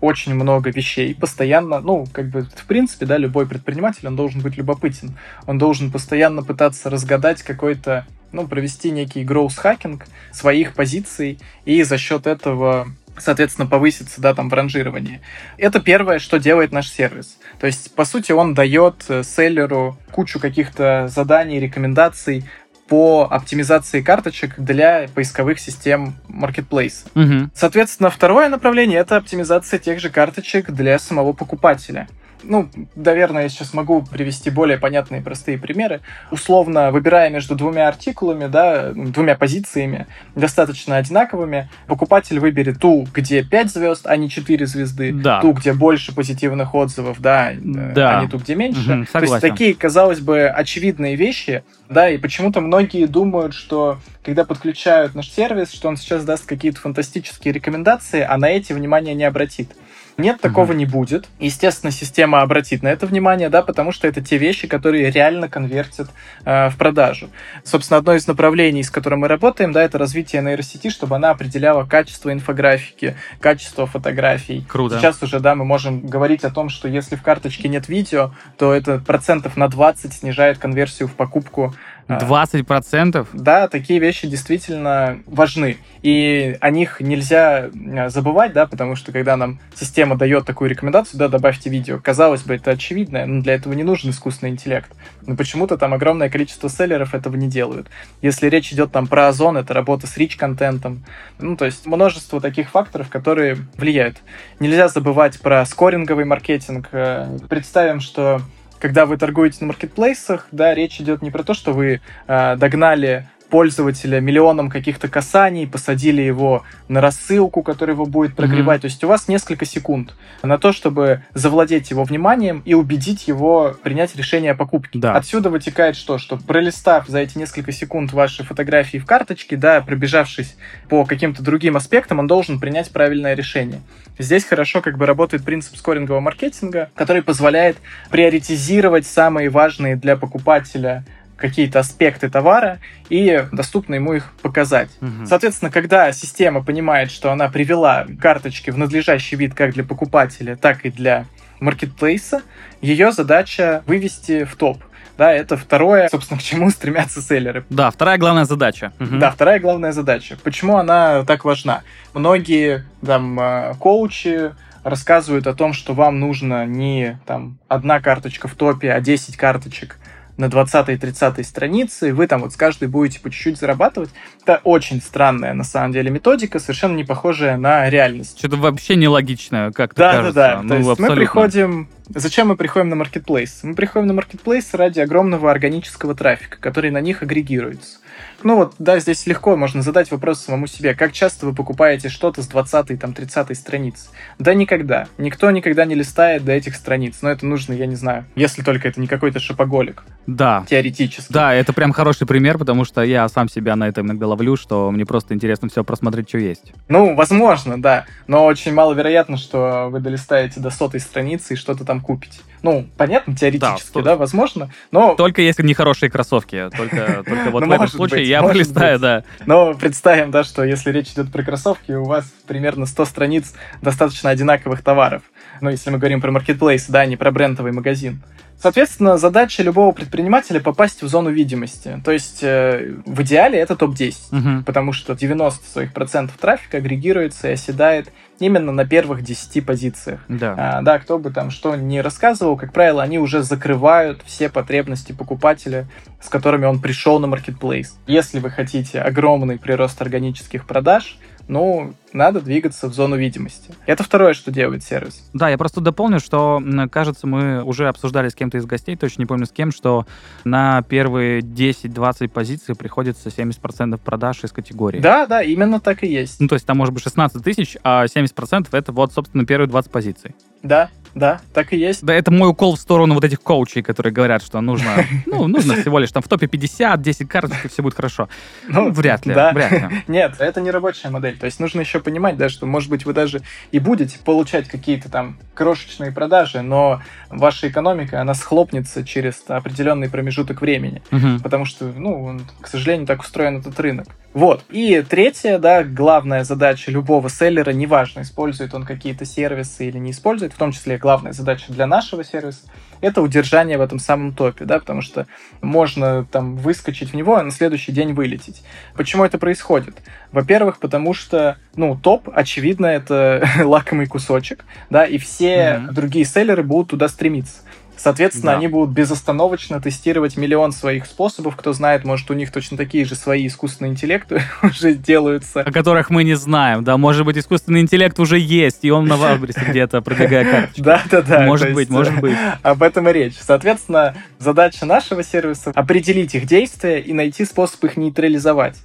очень много вещей, постоянно, ну, как бы, в принципе, да, любой предприниматель, он должен быть любопытен. Он должен постоянно пытаться разгадать какой-то, ну, провести некий growth-хакинг своих позиций и за счет этого соответственно, повыситься, да, там, в ранжировании. Это первое, что делает наш сервис. То есть, по сути, он дает э, селлеру кучу каких-то заданий, рекомендаций, по оптимизации карточек для поисковых систем Marketplace. Угу. Соответственно, второе направление — это оптимизация тех же карточек для самого покупателя ну, наверное, я сейчас могу привести более понятные простые примеры. Условно, выбирая между двумя артикулами, да, двумя позициями, достаточно одинаковыми, покупатель выберет ту, где 5 звезд, а не 4 звезды, да. ту, где больше позитивных отзывов, да, да. а не ту, где меньше. Угу, То есть такие, казалось бы, очевидные вещи, да, и почему-то многие думают, что когда подключают наш сервис, что он сейчас даст какие-то фантастические рекомендации, а на эти внимание не обратит. Нет, такого mm-hmm. не будет. Естественно, система обратит на это внимание, да, потому что это те вещи, которые реально конвертят э, в продажу. Собственно, одно из направлений, с которым мы работаем, да, это развитие нейросети, чтобы она определяла качество инфографики, качество фотографий. Круто. Сейчас уже, да, мы можем говорить о том, что если в карточке нет видео, то это процентов на 20 снижает конверсию в покупку 20%? Да, такие вещи действительно важны. И о них нельзя э, забывать, да, потому что когда нам система дает такую рекомендацию, да, добавьте видео, казалось бы, это очевидно, но для этого не нужен искусственный интеллект. Но почему-то там огромное количество селлеров этого не делают. Если речь идет там про озон, это работа с рич-контентом. Ну, то есть множество таких факторов, которые влияют. Нельзя забывать про скоринговый маркетинг. Э, представим, что когда вы торгуете на маркетплейсах, да, речь идет не про то, что вы э, догнали пользователя миллионом каких-то касаний, посадили его на рассылку, которая его будет прогревать. Mm-hmm. То есть у вас несколько секунд на то, чтобы завладеть его вниманием и убедить его принять решение о покупке. Да. Отсюда вытекает что? Что пролистав за эти несколько секунд ваши фотографии в карточке, да, пробежавшись по каким-то другим аспектам, он должен принять правильное решение. Здесь хорошо как бы работает принцип скорингового маркетинга, который позволяет приоритизировать самые важные для покупателя какие-то аспекты товара и доступно ему их показать. Угу. Соответственно, когда система понимает, что она привела карточки в надлежащий вид как для покупателя, так и для маркетплейса, ее задача вывести в топ. Да, это второе, собственно, к чему стремятся селлеры. Да, вторая главная задача. Угу. Да, вторая главная задача. Почему она так важна? Многие там э, коучи рассказывают о том, что вам нужно не там одна карточка в топе, а 10 карточек на 20-30 странице, и вы там вот с каждой будете по чуть-чуть зарабатывать. Это очень странная, на самом деле, методика, совершенно не похожая на реальность. Что-то вообще нелогично, как да, кажется. Да, да, ну, То есть абсолютно. мы приходим Зачем мы приходим на маркетплейс? Мы приходим на маркетплейс ради огромного органического трафика, который на них агрегируется. Ну вот, да, здесь легко можно задать вопрос самому себе. Как часто вы покупаете что-то с 20 там, 30 страниц? Да никогда. Никто никогда не листает до этих страниц. Но это нужно, я не знаю, если только это не какой-то шопоголик. Да. Теоретически. Да, это прям хороший пример, потому что я сам себя на это иногда ловлю, что мне просто интересно все просмотреть, что есть. Ну, возможно, да. Но очень маловероятно, что вы долистаете до сотой страницы и что-то там купите. Ну, понятно, теоретически, да, да возможно, но... Только если не хорошие кроссовки, только, только вот ну, в этом случае быть, я пролистаю, да. Но представим, да, что если речь идет про кроссовки, у вас примерно 100 страниц достаточно одинаковых товаров. Ну, если мы говорим про маркетплейс, да, не про брендовый магазин. Соответственно, задача любого предпринимателя попасть в зону видимости. То есть э, в идеале это топ-10, угу. потому что 90 своих процентов трафика агрегируется и оседает именно на первых 10 позициях. Да. А, да, кто бы там что ни рассказывал, как правило, они уже закрывают все потребности покупателя, с которыми он пришел на маркетплейс. Если вы хотите огромный прирост органических продаж, ну, надо двигаться в зону видимости. Это второе, что делает сервис. Да, я просто дополню, что, кажется, мы уже обсуждали с кем-то из гостей, точно не помню с кем, что на первые 10-20 позиций приходится 70% продаж из категории. Да, да, именно так и есть. Ну, то есть там может быть 16 тысяч, а 70% это вот, собственно, первые 20 позиций. Да, да, так и есть. Да, это мой укол в сторону вот этих коучей, которые говорят, что нужно, ну, нужно всего лишь там в топе 50, 10 карточек, и все будет хорошо. Ну, вряд ли, да. вряд ли. Нет, это не рабочая модель. То есть нужно еще понимать, да, что, может быть, вы даже и будете получать какие-то там крошечные продажи, но ваша экономика, она схлопнется через определенный промежуток времени. Угу. Потому что, ну, к сожалению, так устроен этот рынок. Вот. И третья, да, главная задача любого селлера, неважно, использует он какие-то сервисы или не использует, в том числе главная задача для нашего сервиса, это удержание в этом самом топе, да, потому что можно там выскочить в него, а на следующий день вылететь. Почему это происходит? Во-первых, потому что, ну, топ, очевидно, это лакомый кусочек, да, и все mm-hmm. другие селлеры будут туда стремиться. Соответственно, да. они будут безостановочно тестировать миллион своих способов. Кто знает, может, у них точно такие же свои искусственные интеллекты уже делаются. О которых мы не знаем, да. Может быть, искусственный интеллект уже есть, и он на Валбрисе где-то продвигает карточку. Да-да-да. Может быть, может быть. Об этом и речь. Соответственно, задача нашего сервиса — определить их действия и найти способ их нейтрализовать.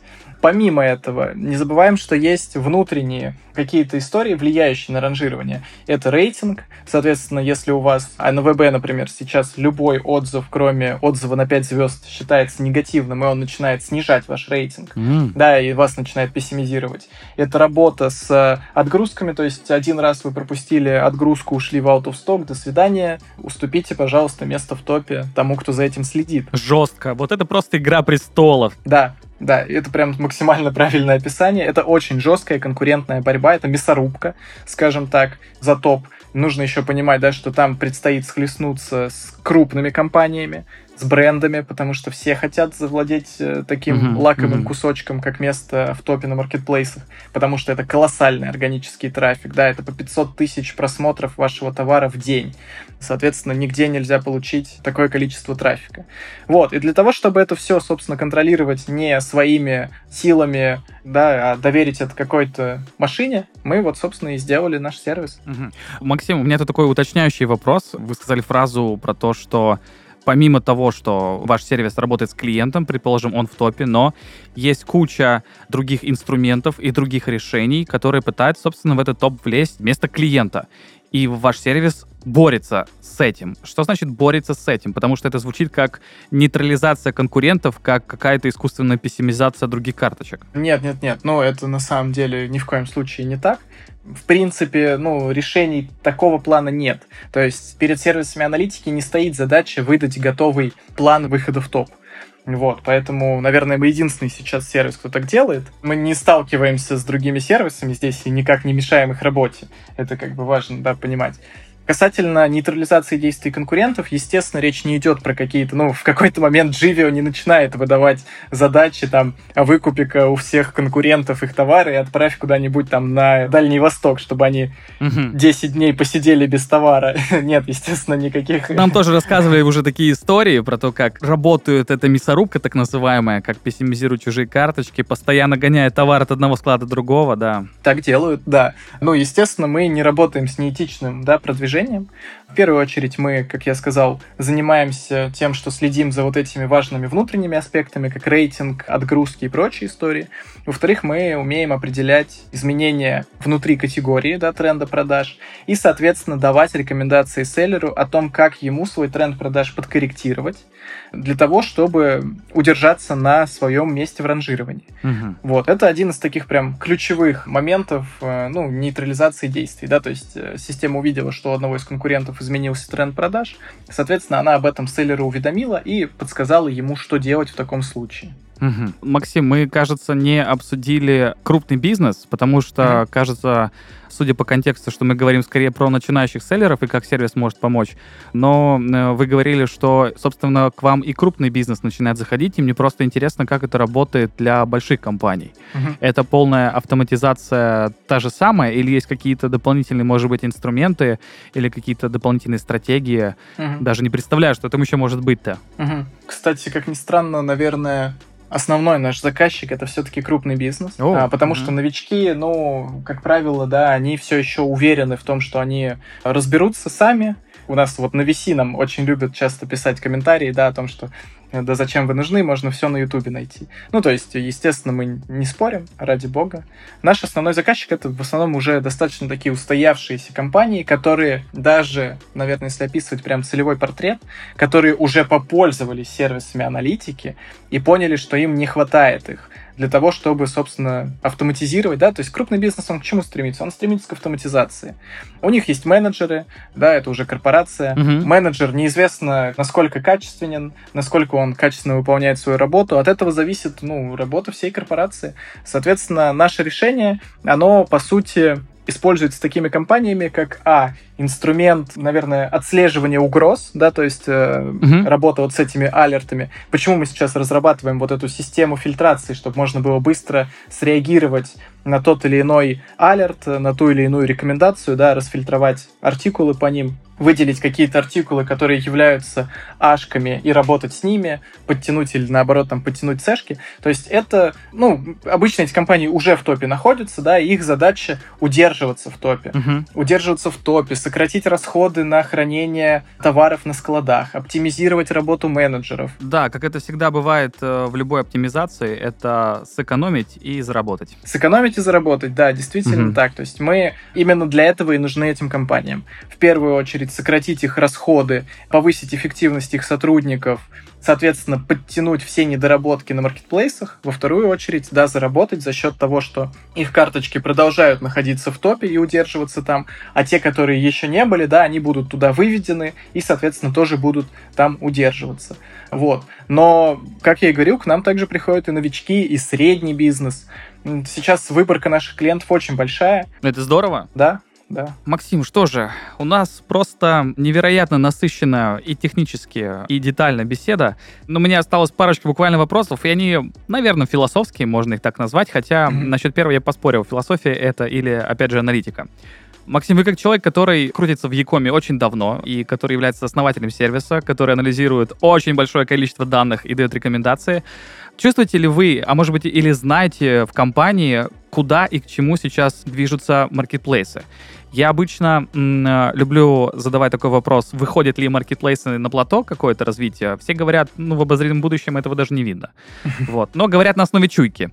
Помимо этого, не забываем, что есть внутренние какие-то истории, влияющие на ранжирование. Это рейтинг. Соответственно, если у вас а на ВБ, например, сейчас любой отзыв, кроме отзыва на 5 звезд, считается негативным, и он начинает снижать ваш рейтинг, mm. да, и вас начинает пессимизировать. Это работа с отгрузками, то есть один раз вы пропустили отгрузку, ушли в out of stock, до свидания, уступите, пожалуйста, место в топе тому, кто за этим следит. Жестко. Вот это просто игра престолов. Да, да, это прям максимально правильное описание. Это очень жесткая конкурентная борьба, это мясорубка, скажем так, за топ. Нужно еще понимать, да, что там предстоит схлестнуться с крупными компаниями, с брендами, потому что все хотят завладеть э, таким Мгм, лакомым мгм. кусочком, как место в топе на маркетплейсах, потому что это колоссальный органический трафик, да, это по 500 тысяч просмотров вашего товара в день. Соответственно, нигде нельзя получить такое количество трафика. Вот, и для того, чтобы это все, собственно, контролировать не своими силами, да, а доверить это какой-то машине, мы вот, собственно, и сделали наш сервис. Мгм. Максим, у меня тут такой уточняющий вопрос. Вы сказали фразу про то, что помимо того, что ваш сервис работает с клиентом, предположим, он в топе, но есть куча других инструментов и других решений, которые пытаются, собственно, в этот топ влезть вместо клиента. И ваш сервис борется с этим. Что значит борется с этим? Потому что это звучит как нейтрализация конкурентов, как какая-то искусственная пессимизация других карточек. Нет, нет, нет, ну это на самом деле ни в коем случае не так. В принципе, ну, решений такого плана нет. То есть перед сервисами аналитики не стоит задача выдать готовый план выхода в топ. Вот, поэтому, наверное, мы единственный сейчас сервис, кто так делает. Мы не сталкиваемся с другими сервисами здесь и никак не мешаем их работе. Это как бы важно, да, понимать. Касательно нейтрализации действий конкурентов, естественно, речь не идет про какие-то, ну, в какой-то момент Живио не начинает выдавать задачи там о выкупе у всех конкурентов их товары и отправь куда-нибудь там на Дальний Восток, чтобы они угу. 10 дней посидели без товара. Нет, естественно, никаких... Нам тоже рассказывали уже такие истории про то, как работает эта мясорубка так называемая, как пессимизируют чужие карточки, постоянно гоняя товар от одного склада до другого, да. Так делают, да. Ну, естественно, мы не работаем с неэтичным да, продвижением движением. В первую очередь мы, как я сказал, занимаемся тем, что следим за вот этими важными внутренними аспектами, как рейтинг, отгрузки и прочие истории. Во-вторых, мы умеем определять изменения внутри категории да, тренда продаж и, соответственно, давать рекомендации селлеру о том, как ему свой тренд продаж подкорректировать для того, чтобы удержаться на своем месте в ранжировании. Угу. Вот. Это один из таких прям ключевых моментов э, ну, нейтрализации действий. Да? То есть э, система увидела, что одного из конкурентов изменился тренд продаж. Соответственно, она об этом селлера уведомила и подсказала ему, что делать в таком случае. Угу. Максим, мы, кажется, не обсудили крупный бизнес, потому что, угу. кажется, судя по контексту, что мы говорим скорее про начинающих селлеров и как сервис может помочь. Но э, вы говорили, что, собственно, к вам и крупный бизнес начинает заходить, и мне просто интересно, как это работает для больших компаний. Угу. Это полная автоматизация та же самая, или есть какие-то дополнительные, может быть, инструменты или какие-то дополнительные стратегии? Угу. Даже не представляю, что там еще может быть-то. Угу. Кстати, как ни странно, наверное, основной наш заказчик это все-таки крупный бизнес, О, а, потому mm-hmm. что новички, ну, как правило, да, они все еще уверены в том, что они разберутся сами. У нас вот на VC нам очень любят часто писать комментарии, да, о том, что да зачем вы нужны, можно все на Ютубе найти. Ну, то есть, естественно, мы не спорим, ради бога. Наш основной заказчик это в основном уже достаточно такие устоявшиеся компании, которые даже, наверное, если описывать прям целевой портрет, которые уже попользовались сервисами аналитики и поняли, что им не хватает их для того, чтобы, собственно, автоматизировать, да, то есть крупный бизнес, он к чему стремится? Он стремится к автоматизации. У них есть менеджеры, да, это уже корпорация. Угу. Менеджер неизвестно, насколько качественен, насколько он качественно выполняет свою работу. От этого зависит, ну, работа всей корпорации. Соответственно, наше решение, оно, по сути, используется такими компаниями, как А, инструмент, наверное, отслеживания угроз, да, то есть э, угу. работа вот с этими алертами. Почему мы сейчас разрабатываем вот эту систему фильтрации, чтобы можно было быстро среагировать на тот или иной алерт, на ту или иную рекомендацию, да, расфильтровать артикулы по ним выделить какие-то артикулы, которые являются ашками, и работать с ними, подтянуть или наоборот там подтянуть сэшки. То есть это, ну, обычно эти компании уже в топе находятся, да, и их задача удерживаться в топе. Uh-huh. Удерживаться в топе, сократить расходы на хранение товаров на складах, оптимизировать работу менеджеров. Да, как это всегда бывает э, в любой оптимизации, это сэкономить и заработать. Сэкономить и заработать, да, действительно uh-huh. так. То есть мы именно для этого и нужны этим компаниям. В первую очередь сократить их расходы, повысить эффективность их сотрудников, соответственно, подтянуть все недоработки на маркетплейсах, во вторую очередь, да, заработать за счет того, что их карточки продолжают находиться в топе и удерживаться там, а те, которые еще не были, да, они будут туда выведены и, соответственно, тоже будут там удерживаться. Вот. Но, как я и говорил, к нам также приходят и новички, и средний бизнес. Сейчас выборка наших клиентов очень большая. Это здорово. Да, да. Максим, что же, у нас просто невероятно насыщенная и технически, и детальная беседа. Но меня осталось парочка буквально вопросов, и они, наверное, философские, можно их так назвать, хотя mm-hmm. насчет первого я поспорил, философия это или, опять же, аналитика. Максим, вы как человек, который крутится в Якоме очень давно и который является основателем сервиса, который анализирует очень большое количество данных и дает рекомендации, чувствуете ли вы, а может быть или знаете в компании, куда и к чему сейчас движутся маркетплейсы? Я обычно м, э, люблю задавать такой вопрос, выходят ли маркетплейсы на плато какое-то развитие. Все говорят, ну, в обозримом будущем этого даже не видно. Вот. Но говорят на основе чуйки.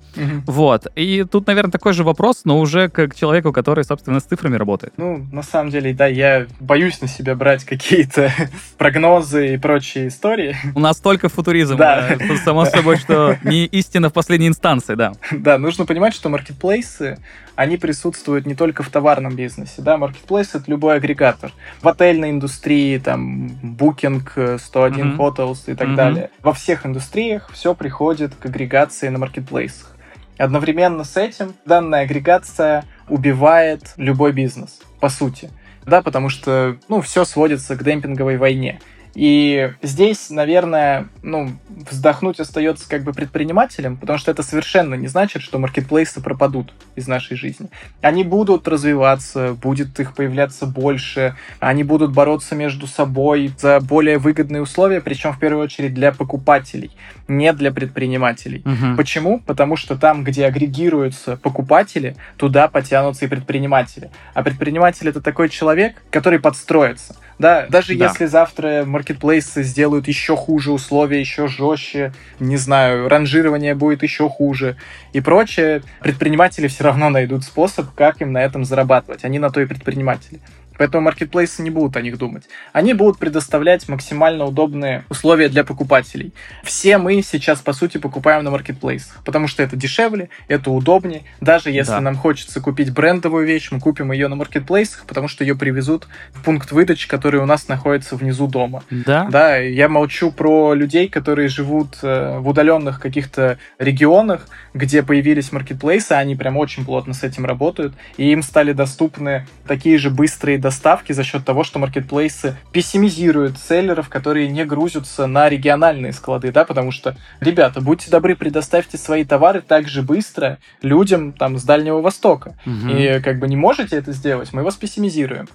Вот. И тут, наверное, такой же вопрос, но уже как человеку, который, собственно, с цифрами работает. Ну, на самом деле, да, я боюсь на себя брать какие-то прогнозы и прочие истории. У нас только футуризм. Да. Э, само собой, что не истина в последней инстанции, да. Да, нужно понимать, что маркетплейсы, они присутствуют не только в товарном бизнесе, да, маркетплейс это любой агрегатор. В отельной индустрии, там, Booking, 101 mm-hmm. Hotels и так mm-hmm. далее. Во всех индустриях все приходит к агрегации на маркетплейсах. Одновременно с этим данная агрегация убивает любой бизнес, по сути. да, потому что, ну, все сводится к демпинговой войне. И здесь, наверное, ну, вздохнуть остается как бы предпринимателем, потому что это совершенно не значит, что маркетплейсы пропадут из нашей жизни. Они будут развиваться, будет их появляться больше, они будут бороться между собой за более выгодные условия, причем в первую очередь для покупателей, не для предпринимателей. Мгм. Почему? Потому что там, где агрегируются покупатели, туда потянутся и предприниматели. А предприниматель это такой человек, который подстроится. Да, даже Да. если завтра маркетплейсы сделают еще хуже условия, еще жестче, не знаю, ранжирование будет еще хуже и прочее, предприниматели все равно найдут способ, как им на этом зарабатывать. Они на то и предприниматели. Поэтому маркетплейсы не будут о них думать. Они будут предоставлять максимально удобные условия для покупателей. Все мы сейчас, по сути, покупаем на маркетплейсах, потому что это дешевле, это удобнее. Даже если Да. нам хочется купить брендовую вещь, мы купим ее на маркетплейсах, потому что ее привезут в пункт выдачи, который у нас находится внизу дома. Да? Да, я молчу про людей, которые живут э, в удаленных каких-то регионах, где появились маркетплейсы, они прям очень плотно с этим работают, и им стали доступны такие же быстрые доставки за счет того, что маркетплейсы пессимизируют селлеров, которые не грузятся на региональные склады, да, потому что, ребята, будьте добры, предоставьте свои товары так же быстро людям там с Дальнего Востока. Мгм. И как бы не можете это сделать, мы вас пессимизируем.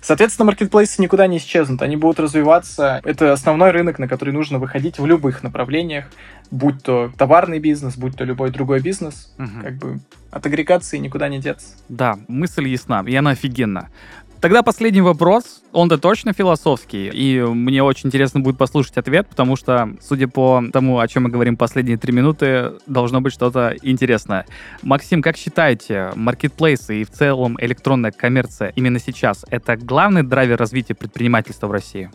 Соответственно, маркетплейсы никуда не исчезнут, они будут развиваться. Это основной рынок, на который нужно выходить в любых направлениях, будь то товарный бизнес, будь то любой другой бизнес. Мгм. Как бы от агрегации никуда не деться. Да, мысль ясна, и она офигенна. Тогда последний вопрос, он-то точно философский, и мне очень интересно будет послушать ответ, потому что, судя по тому, о чем мы говорим последние три минуты, должно быть что-то интересное. Максим, как считаете, маркетплейсы и в целом электронная коммерция именно сейчас — это главный драйвер развития предпринимательства в России?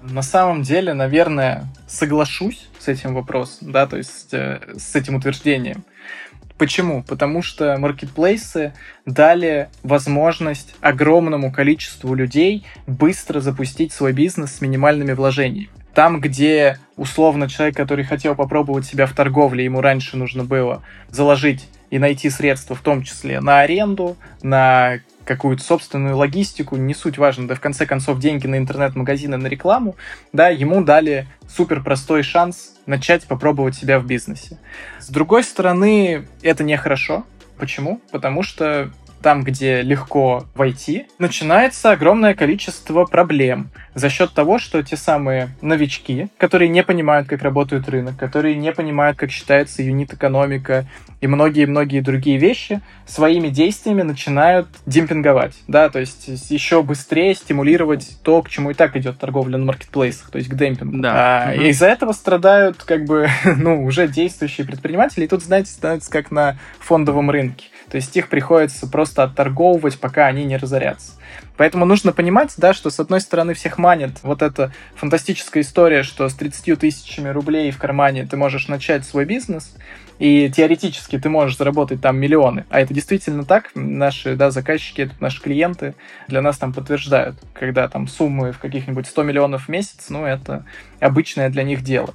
На самом деле, наверное, соглашусь с этим вопросом, да, то есть э, с этим утверждением. Почему? Потому что маркетплейсы дали возможность огромному количеству людей быстро запустить свой бизнес с минимальными вложениями. Там, где условно человек, который хотел попробовать себя в торговле, ему раньше нужно было заложить и найти средства, в том числе на аренду, на какую-то собственную логистику, не суть важно, да в конце концов деньги на интернет-магазины, на рекламу, да, ему дали супер простой шанс начать попробовать себя в бизнесе. С другой стороны, это нехорошо. Почему? Потому что там, где легко войти, начинается огромное количество проблем за счет того, что те самые новички, которые не понимают, как работает рынок, которые не понимают, как считается юнит-экономика и многие-многие другие вещи, своими действиями начинают демпинговать, да, то есть еще быстрее стимулировать то, к чему и так идет торговля на маркетплейсах, то есть к демпингу. Да. А, Мгм. И из-за этого страдают как бы, ну, уже действующие предприниматели, и тут, знаете, становится как на фондовом рынке. То есть их приходится просто отторговывать, пока они не разорятся. Поэтому нужно понимать, да, что с одной стороны всех манит вот эта фантастическая история, что с 30 тысячами рублей в кармане ты можешь начать свой бизнес, и теоретически ты можешь заработать там миллионы. А это действительно так. Наши да, заказчики, это наши клиенты для нас там подтверждают, когда там суммы в каких-нибудь 100 миллионов в месяц, ну, это обычное для них дело.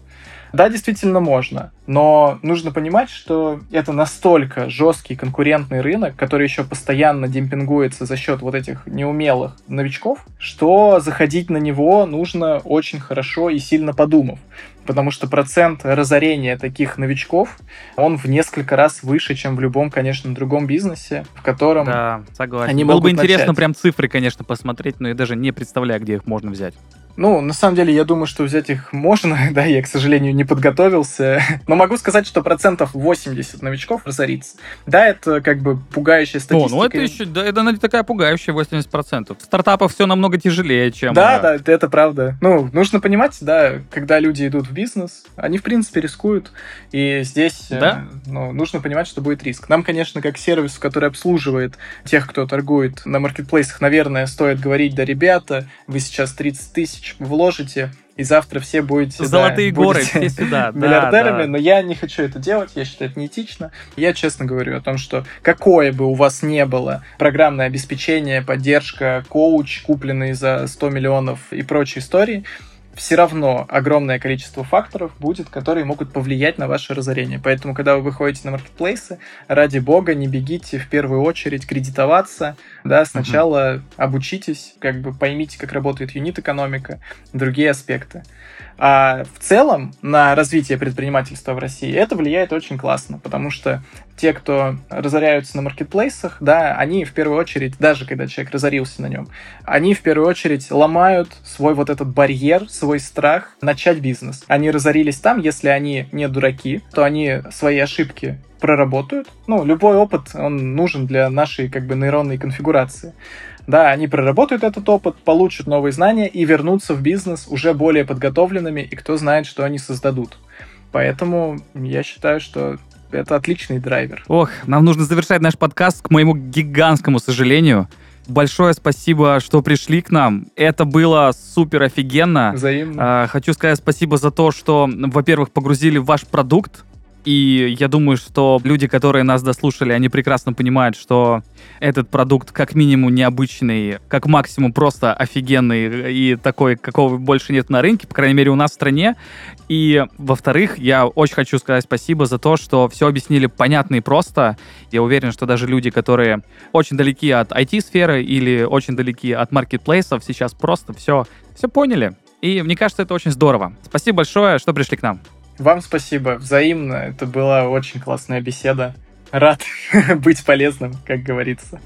Да, действительно можно, но нужно понимать, что это настолько жесткий конкурентный рынок, который еще постоянно демпингуется за счет вот этих неумелых новичков, что заходить на него нужно очень хорошо и сильно подумав. Потому что процент разорения таких новичков, он в несколько раз выше, чем в любом, конечно, другом бизнесе, в котором Да, согласен. Они Было бы интересно начать. прям цифры, конечно, посмотреть, но я даже не представляю, где их можно взять. Ну, на самом деле, я думаю, что взять их можно, да, я, к сожалению, не подготовился, но могу сказать, что процентов 80 новичков разорится. Да, это как бы пугающая О, статистика. ну это еще, да, это она такая пугающая 80%. В стартапах все намного тяжелее, чем... Да, э, да, это- это правда. Ну, нужно понимать, да, когда люди идут в бизнес, они, в принципе, рискуют, и здесь э, Да. ну, нужно понимать, что будет риск. Нам, конечно, как сервис, который обслуживает тех, кто торгует на маркетплейсах, наверное, стоит говорить, да, ребята, вы сейчас 30 тысяч вложите, и завтра все будете... да, Золотые горы, будете все сюда. да, миллиардерами, да. но я не хочу это делать, я считаю это неэтично. Я честно говорю о том, что какое бы у вас не было программное обеспечение, поддержка, коуч, купленный за 100 миллионов и прочие истории, все равно огромное количество факторов будет, которые могут повлиять на ваше разорение. Поэтому, когда вы выходите на маркетплейсы, ради бога, не бегите в первую очередь кредитоваться, да, сначала uh-huh. обучитесь, как бы поймите, как работает юнит-экономика, другие аспекты. А в целом на развитие предпринимательства в России это влияет очень классно, потому что те, кто разоряются на маркетплейсах, да, они в первую очередь, даже когда человек разорился на нем, они в первую очередь ломают свой вот этот барьер, свой страх начать бизнес. Они разорились там, если они не дураки, то они свои ошибки проработают. Ну, любой опыт, он нужен для нашей как бы нейронной конфигурации. Да, они проработают этот опыт, получат новые знания и вернутся в бизнес уже более подготовленными, и кто знает, что они создадут. Поэтому я считаю, что это отличный драйвер. Ох, нам нужно завершать наш подкаст, к моему гигантскому сожалению. Большое спасибо, что пришли к нам. Это было супер офигенно. Взаимно. А, хочу сказать спасибо за то, что, во-первых, погрузили в ваш продукт, и я думаю, что люди, которые нас дослушали, они прекрасно понимают, что этот продукт как минимум необычный, как максимум просто офигенный и такой, какого больше нет на рынке, по крайней мере у нас в стране. И, во-вторых, я очень хочу сказать спасибо за то, что все объяснили понятно и просто. Я уверен, что даже люди, которые очень далеки от IT-сферы или очень далеки от маркетплейсов, сейчас просто все, все поняли. И мне кажется, это очень здорово. Спасибо большое, что пришли к нам. Вам спасибо, взаимно. Это была очень классная беседа. Рад быть полезным, как говорится.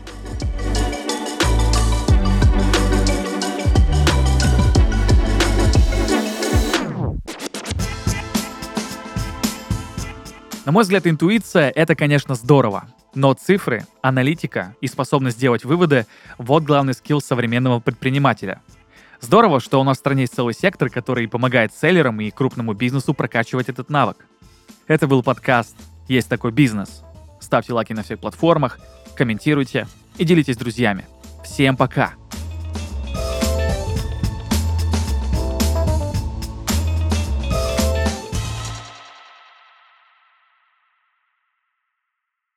На мой взгляд, интуиция — это, конечно, здорово. Но цифры, аналитика и способность делать выводы — вот главный скилл современного предпринимателя — Здорово, что у нас в стране есть целый сектор, который помогает селлерам и крупному бизнесу прокачивать этот навык. Это был подкаст «Есть такой бизнес». Ставьте лайки на всех платформах, комментируйте и делитесь с друзьями. Всем пока!